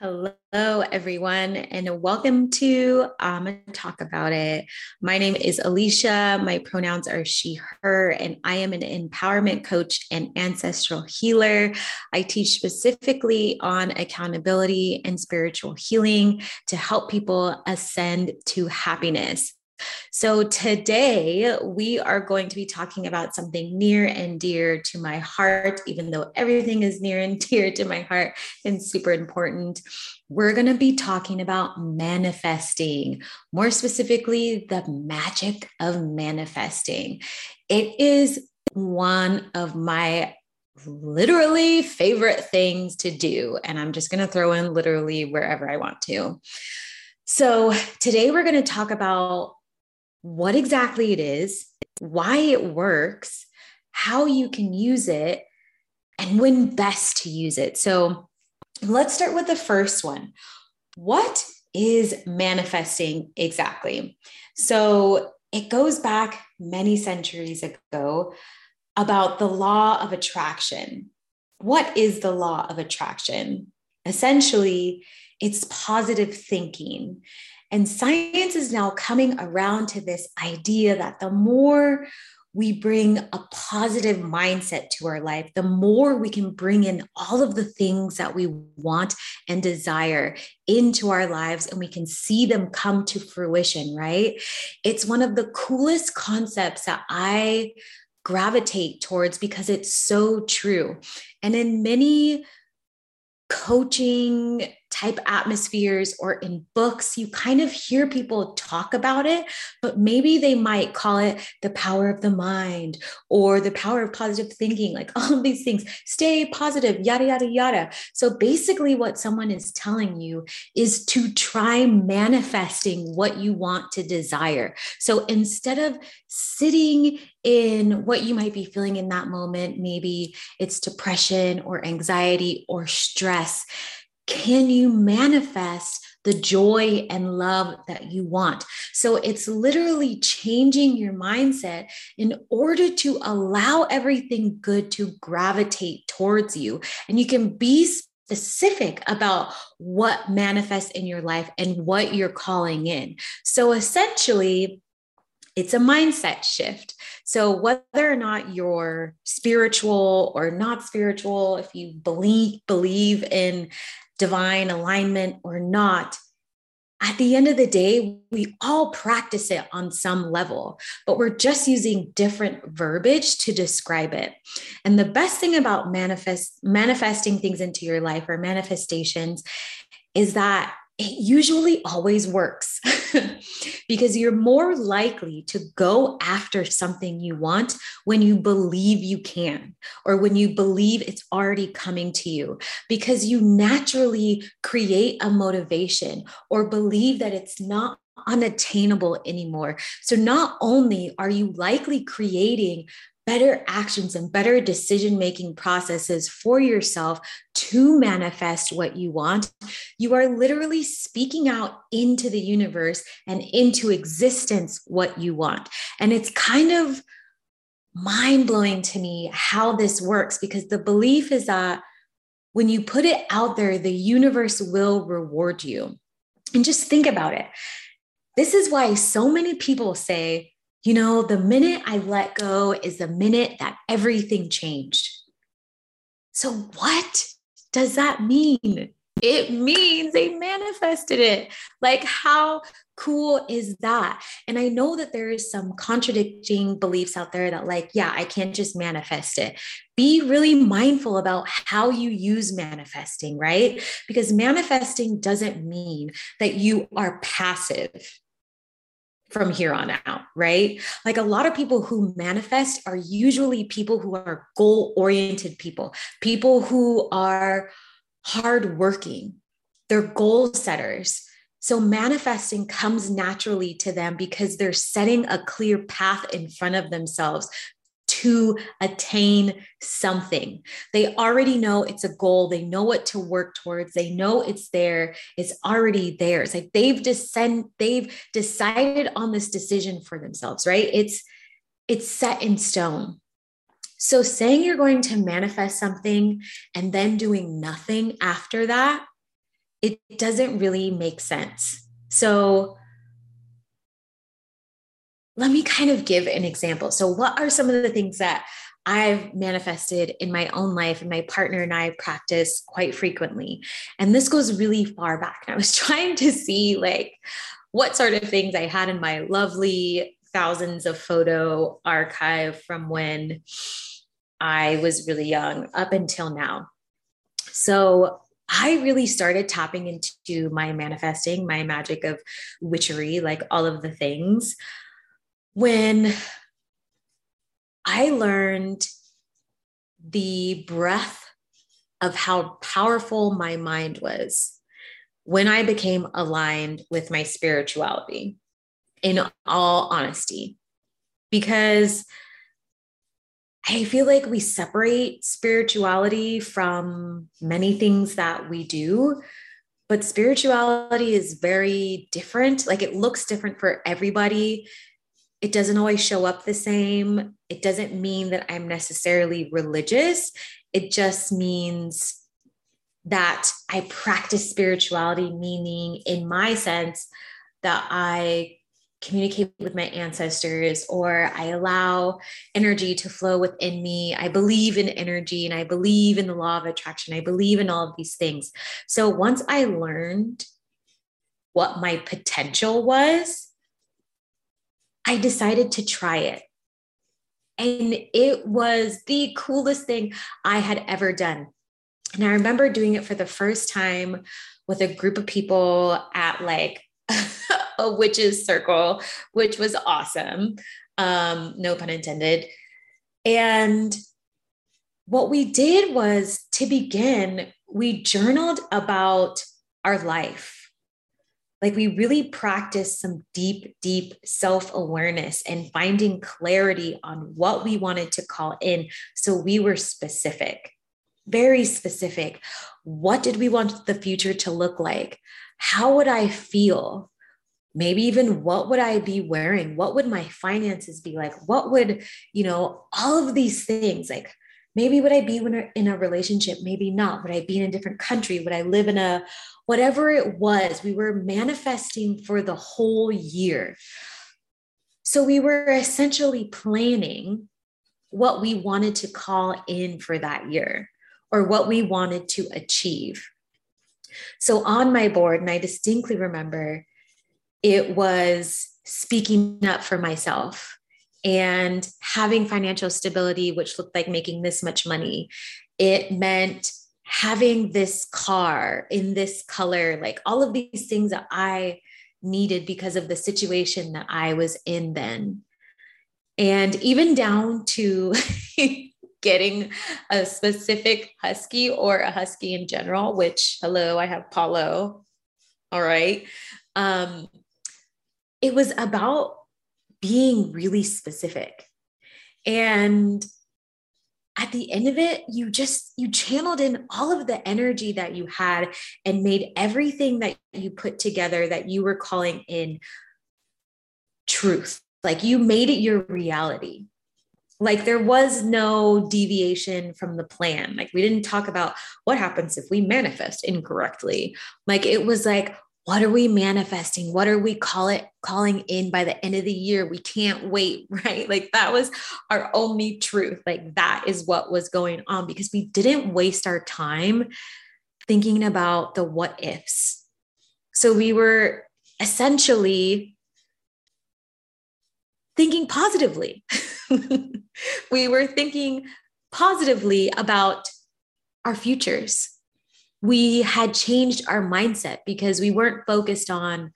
Hello, everyone, and welcome to I'm um, Talk About It. My name is Alicia. My pronouns are she, her, and I am an empowerment coach and ancestral healer. I teach specifically on accountability and spiritual healing to help people ascend to happiness. So, today we are going to be talking about something near and dear to my heart, even though everything is near and dear to my heart and super important. We're going to be talking about manifesting, more specifically, the magic of manifesting. It is one of my literally favorite things to do. And I'm just going to throw in literally wherever I want to. So, today we're going to talk about what exactly it is, why it works, how you can use it, and when best to use it. So let's start with the first one. What is manifesting exactly? So it goes back many centuries ago about the law of attraction. What is the law of attraction? Essentially, it's positive thinking. And science is now coming around to this idea that the more we bring a positive mindset to our life, the more we can bring in all of the things that we want and desire into our lives and we can see them come to fruition, right? It's one of the coolest concepts that I gravitate towards because it's so true. And in many coaching type atmospheres or in books, you kind of hear people talk about it, but maybe they might call it the power of the mind or the power of positive thinking, like all of these things. Stay positive, yada, yada, yada. So basically, what someone is telling you is to try manifesting what you want to desire. So instead of sitting in what you might be feeling in that moment, maybe it's depression or anxiety or stress can you manifest the joy and love that you want? So it's literally changing your mindset in order to allow everything good to gravitate towards you. And you can be specific about what manifests in your life and what you're calling in. So essentially, it's a mindset shift. So, whether or not you're spiritual or not spiritual, if you believe believe in divine alignment or not, at the end of the day, we all practice it on some level, but we're just using different verbiage to describe it. And the best thing about manifest manifesting things into your life or manifestations is that it usually always works because you're more likely to go after something you want when you believe you can or when you believe it's already coming to you because you naturally create a motivation or believe that it's not unattainable anymore. So not only are you likely creating better actions and better decision making processes for yourself to manifest what you want, you are literally speaking out into the universe and into existence what you want. And it's kind of mind blowing to me how this works because the belief is that when you put it out there, the universe will reward you. And just think about it. This is why so many people say, you know, the minute I let go is the minute that everything changed. So, what does that mean? It means they manifested it. Like, how cool is that? And I know that there is some contradicting beliefs out there that, like, yeah, I can't just manifest it. Be really mindful about how you use manifesting, right? Because manifesting doesn't mean that you are passive from here on out, right? Like a lot of people who manifest are usually people who are goal oriented people, people who are hardworking, they're goal setters. So manifesting comes naturally to them because they're setting a clear path in front of themselves to attain something. They already know it's a goal. They know what to work towards. They know it's there. It's already theirs. Like they've descend, they've decided on this decision for themselves, right? It's it's set in stone. So saying you're going to manifest something and then doing nothing after that it doesn't really make sense. So, let me kind of give an example. So, what are some of the things that I've manifested in my own life and my partner and I practice quite frequently? And this goes really far back. And I was trying to see like what sort of things I had in my lovely thousands of photo archive from when I was really young up until now. So I really started tapping into my manifesting, my magic of witchery, like all of the things, when I learned the breadth of how powerful my mind was when I became aligned with my spirituality, in all honesty, because I feel like we separate spirituality from many things that we do, but spirituality is very different. Like it looks different for everybody. It doesn't always show up the same. It doesn't mean that I'm necessarily religious. It just means that I practice spirituality, meaning, in my sense, that I communicate with my ancestors or I allow energy to flow within me. I believe in energy and I believe in the law of attraction. I believe in all of these things. So once I learned what my potential was, I decided to try it. And it was the coolest thing I had ever done. And I remember doing it for the first time with a group of people at like a witches circle, which was awesome. Um, no pun intended. And what we did was to begin, we journaled about our life. Like we really practiced some deep, deep self awareness and finding clarity on what we wanted to call in. So we were specific, very specific. What did we want the future to look like? How would I feel? maybe even what would i be wearing what would my finances be like what would you know all of these things like maybe would i be in a relationship? Maybe not. Would i be in a different country? Would i live in a whatever it was we were manifesting for the whole year. So we were essentially planning what we wanted to call in for that year or what we wanted to achieve. So on my board and i distinctly remember it was speaking up for myself and having financial stability, which looked like making this much money. It meant having this car in this color, like all of these things that I needed because of the situation that I was in then. And even down to getting a specific husky or a husky in general, which, hello, I have Paulo. All right. Um, it was about being really specific. And at the end of it, you just you channeled in all of the energy that you had and made everything that you put together that you were calling in truth. Like you made it your reality. Like there was no deviation from the plan. Like we didn't talk about what happens if we manifest incorrectly. Like it was like, what are we manifesting? What are we call it calling in by the end of the year? We can't wait right? Like that was our only truth. Like that is what was going on because we didn't waste our time thinking about the what ifs. So we were essentially thinking positively. We were thinking positively about our futures we had changed our mindset because we weren't focused on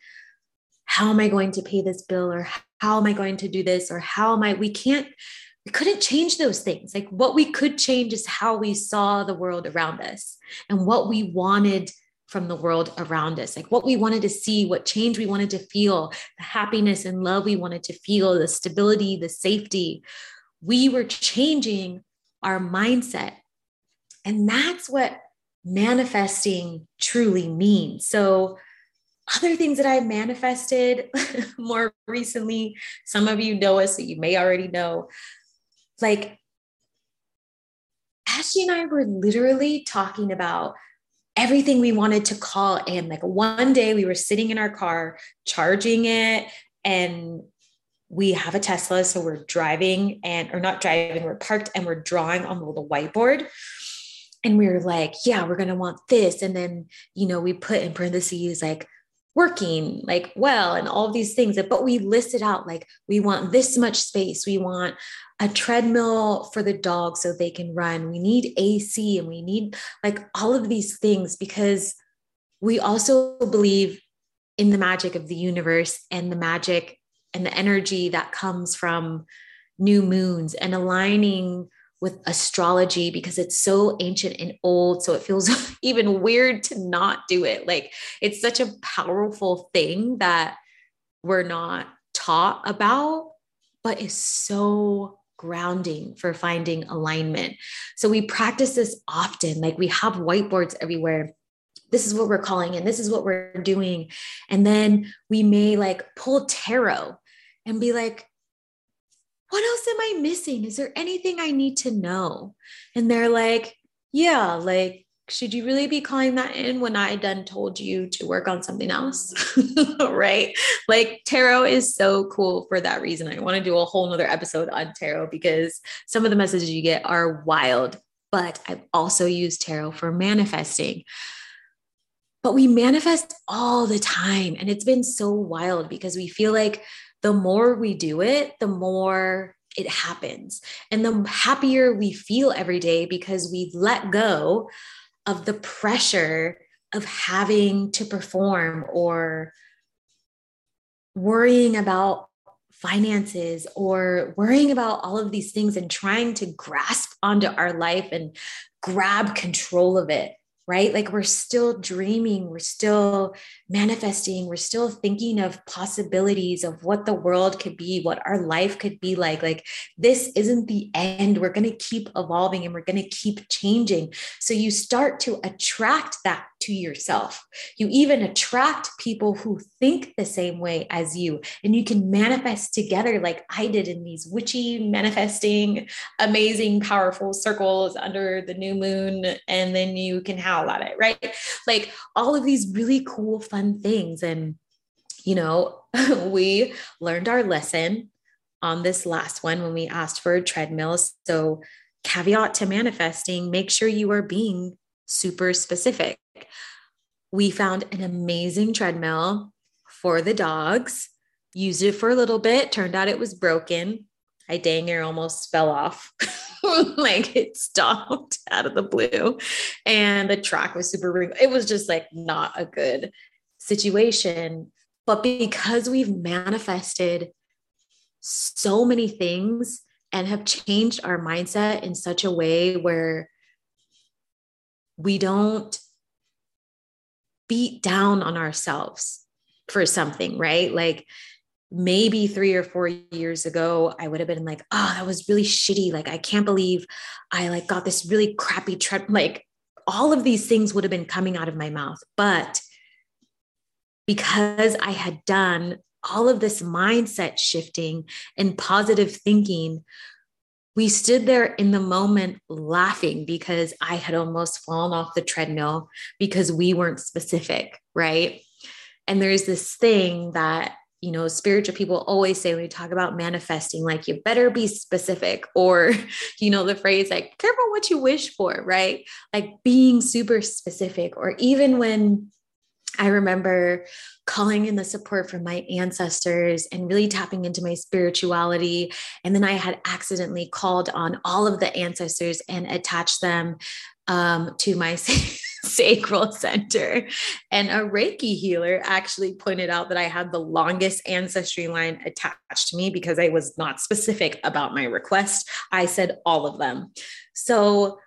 how am I going to pay this bill or how am I going to do this or how am I, we can't, we couldn't change those things. Like what we could change is how we saw the world around us and what we wanted from the world around us, like what we wanted to see, what change we wanted to feel, the happiness and love we wanted to feel, the stability, the safety. We were changing our mindset. And that's what manifesting truly means. So, other things that I've manifested more recently, some of you know us, so you may already know. Like, Ashley and I were literally talking about everything we wanted to call in. Like one day we were sitting in our car charging it and we have a Tesla. So we're driving and, or not driving, we're parked and we're drawing on the little whiteboard. And we were like, yeah, we're going to want this. And then, you know, we put in parentheses like working like well and all these things. But we listed out like we want this much space. We want a treadmill for the dog so they can run. We need ac and we need like all of these things because we also believe in the magic of the universe and the magic and the energy that comes from new moons and aligning with astrology because it's so ancient and old. So it feels even weird to not do it. Like it's such a powerful thing that we're not taught about, but is so grounding for finding alignment. So we practice this often. Like we have whiteboards everywhere. This is what we're calling and this is what we're doing. And then we may like pull tarot and be like, what else am I missing? Is there anything I need to know? And they're like, yeah, like, should you really be calling that in when I done told you to work on something else? right? Like tarot is so cool for that reason. I want to do a whole nother episode on tarot because some of the messages you get are wild, but I've also used tarot for manifesting. But we manifest all the time. And it's been so wild because we feel like the more we do it, the more it happens. And the happier we feel every day because we've let go of the pressure of having to perform or worrying about finances or worrying about all of these things and trying to grasp onto our life and grab control of it right? Like we're still dreaming, we're still manifesting, we're still thinking of possibilities of what the world could be, what our life could be like. Like this isn't the end. We're going to keep evolving and we're going to keep changing. So you start to attract that to yourself. You even attract people who think the same way as you, and you can manifest together like I did in these witchy, manifesting, amazing, powerful circles under the new moon. And then you can howl at it, right? Like all of these really cool, fun things. And, you know, we learned our lesson on this last one when we asked for a treadmill. So, caveat to manifesting, make sure you are being super specific we found an amazing treadmill for the dogs, used it for a little bit, turned out it was broken. I dang near almost fell off. like it stopped out of the blue and the track was super wrinkled. It was just like not a good situation. But because we've manifested so many things and have changed our mindset in such a way where we don't beat down on ourselves for something, right? Like maybe three or four years ago, I would have been like, oh, that was really shitty. Like, I can't believe I like got this really crappy trip. Like all of these things would have been coming out of my mouth. But because I had done all of this mindset shifting and positive thinking, we stood there in the moment laughing because I had almost fallen off the treadmill because we weren't specific, right? And there's this thing that, you know, spiritual people always say when we talk about manifesting, like, you better be specific, or, you know, the phrase, like, careful what you wish for, right? Like being super specific, or even when I remember calling in the support from my ancestors and really tapping into my spirituality. And then I had accidentally called on all of the ancestors and attached them um, to my sacral center. And a Reiki healer actually pointed out that I had the longest ancestry line attached to me because I was not specific about my request. I said all of them. So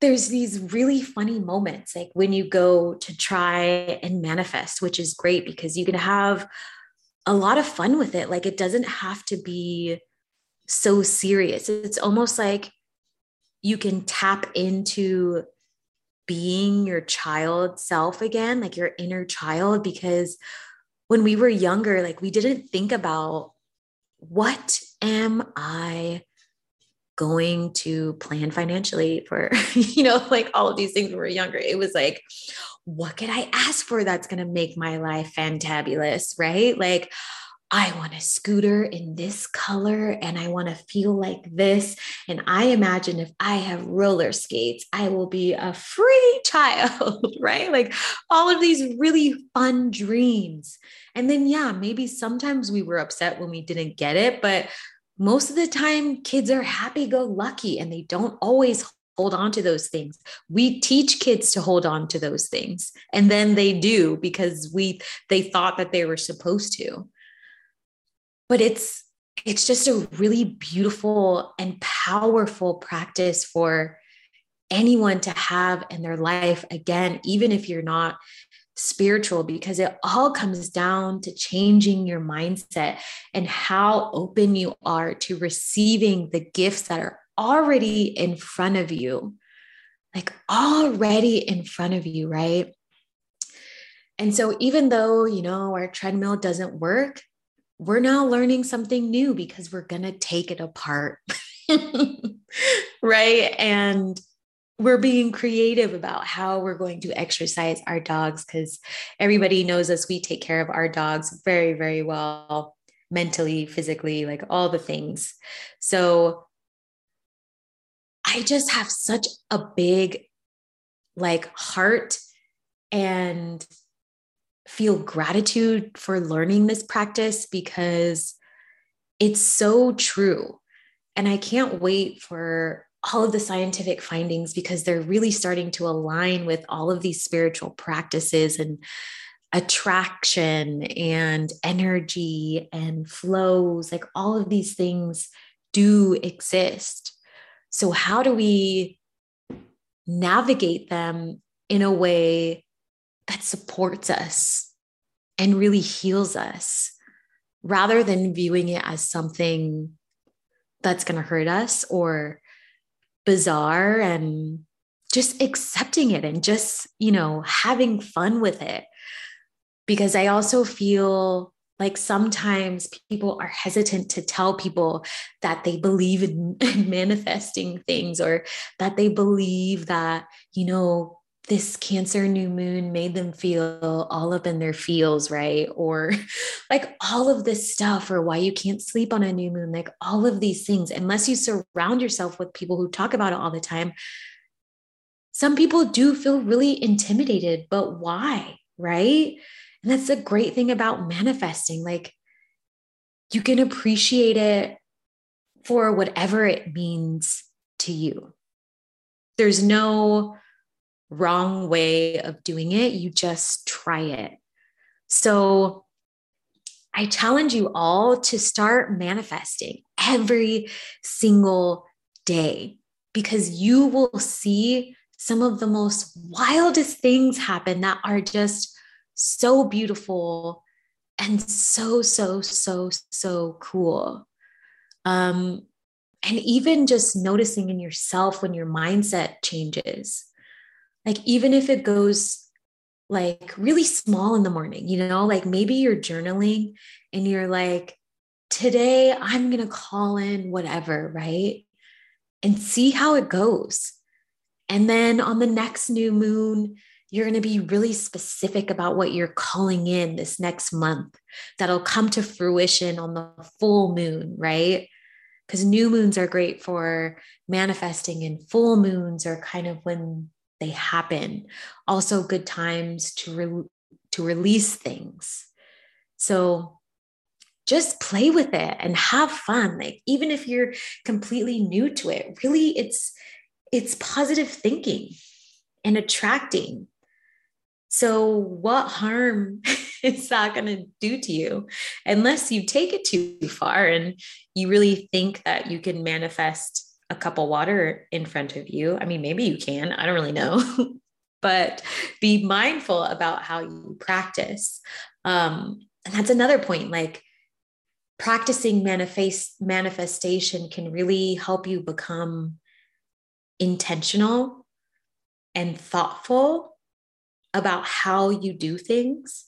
there's these really funny moments like when you go to try and manifest which is great because you can have a lot of fun with it. Like it doesn't have to be so serious. It's almost like you can tap into being your child self again like your inner child because when we were younger like we didn't think about what am i going to plan financially for, you know, like all of these things when we were younger. It was like, what could I ask for that's going to make my life fantabulous, right? Like, I want a scooter in this color and I want to feel like this. And I imagine if I have roller skates, I will be a free child, right? Like all of these really fun dreams. And then, yeah, maybe sometimes we were upset when we didn't get it, but most of the time, kids are happy go lucky and they don't always hold on to those things. We teach kids to hold on to those things and then they do because we they thought that they were supposed to but it's it's just a really beautiful and powerful practice for anyone to have in their life again even if you're not spiritual because it all comes down to changing your mindset and how open you are to receiving the gifts that are already in front of you like already in front of you right and so even though you know our treadmill doesn't work we're now learning something new because we're going to take it apart. right. And we're being creative about how we're going to exercise our dogs because everybody knows us. We take care of our dogs very, very well, mentally, physically, like all the things. So I just have such a big, like, heart and feel gratitude for learning this practice because it's so true. And I can't wait for all of the scientific findings because they're really starting to align with all of these spiritual practices and attraction and energy and flows. Like all of these things do exist. So, how do we navigate them in a way that supports us and really heals us rather than viewing it as something that's going to hurt us or bizarre and just accepting it and just, you know, having fun with it. Because I also feel like sometimes people are hesitant to tell people that they believe in, in manifesting things or that they believe that, you know, this cancer new moon made them feel all up in their feels right? Or like all of this stuff or why you can't sleep on a new moon like all of these things unless you surround yourself with people who talk about it all the time. Some people do feel really intimidated but why right? And that's the great thing about manifesting like you can appreciate it for whatever it means to you. There's no wrong way of doing it. You just try it. So I challenge you all to start manifesting every single day because you will see some of the most wildest things happen that are just so beautiful and so, so, so, so cool. Um, and even just noticing in yourself when your mindset changes like even if it goes like really small in the morning, you know, like maybe you're journaling and you're like, today I'm going to call in whatever, right? And see how it goes. And then on the next new moon, you're going to be really specific about what you're calling in this next month that'll come to fruition on the full moon, right? Because new moons are great for manifesting, and full moons are kind of when they happen. Also, good times to re- to release things. So just play with it and have fun. Like even if you're completely new to it, really it's it's positive thinking and attracting. So what harm is that going to do to you unless you take it too far and you really think that you can manifest a cup of water in front of you. I mean, maybe you can, I don't really know, but be mindful about how you practice. Um, and that's another point like practicing manifest manifestation can really help you become intentional and thoughtful about how you do things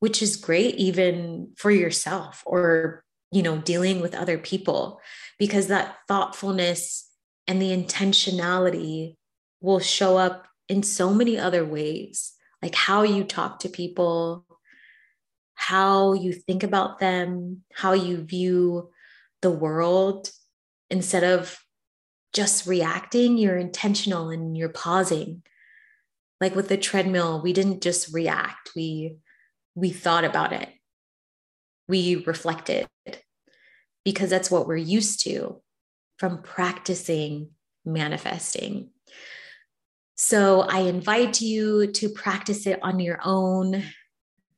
which is great even for yourself or you know dealing with other people because that thoughtfulness and the intentionality will show up in so many other ways, like how you talk to people, how you think about them, how you view the world instead of just reacting, you're intentional and you're pausing. Like with the treadmill, we didn't just react, we we thought about it. We reflected because that's what we're used to from practicing manifesting. So I invite you to practice it on your own.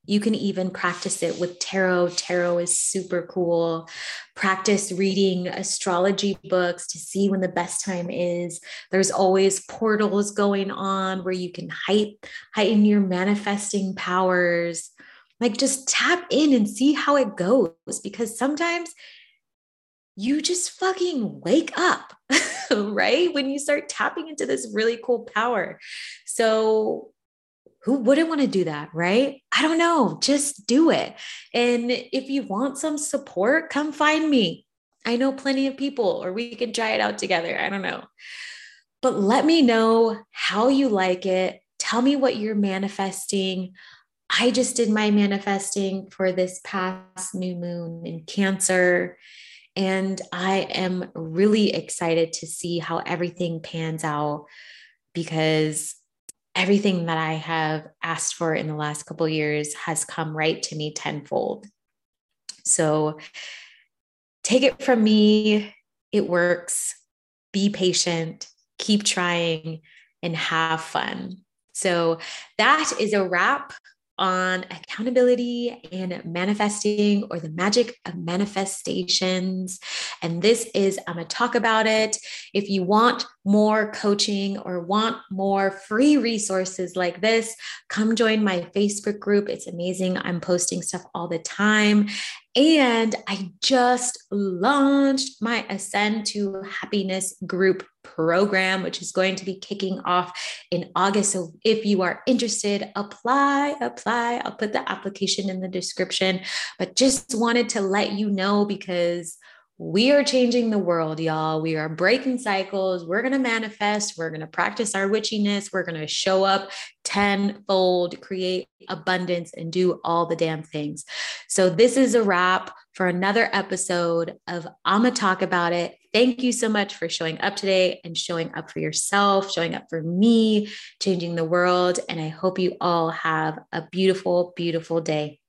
You can even practice it with tarot. Tarot is super cool. Practice reading astrology books to see when the best time is. There's always portals going on where you can hype, heighten your manifesting powers. Like just tap in and see how it goes because sometimes you just fucking wake up, right? When you start tapping into this really cool power. So, who wouldn't want to do that, right? I don't know, just do it. And if you want some support, come find me. I know plenty of people, or we can try it out together. I don't know. But let me know how you like it. Tell me what you're manifesting. I just did my manifesting for this past new moon in Cancer. And I am really excited to see how everything pans out because everything that I have asked for in the last couple years has come right to me tenfold. So take it from me, it works. Be patient, keep trying, and have fun. So that is a wrap on accountability and manifesting or the magic of manifestations. And this is, I'm going to talk about it. If you want more coaching or want more free resources like this, come join my Facebook group. It's amazing. I'm posting stuff all the time. And I just launched my Ascend to Happiness group program, which is going to be kicking off in August. So if you are interested, apply, apply. I'll put the application in the description, but just wanted to let you know because we are changing the world, y'all. We are breaking cycles. We're going to manifest. We're going to practice our witchiness. We're going to show up tenfold, create abundance, and do all the damn things. So, this is a wrap for another episode of I'ma Talk About It. Thank you so much for showing up today and showing up for yourself, showing up for me, changing the world. And I hope you all have a beautiful, beautiful day.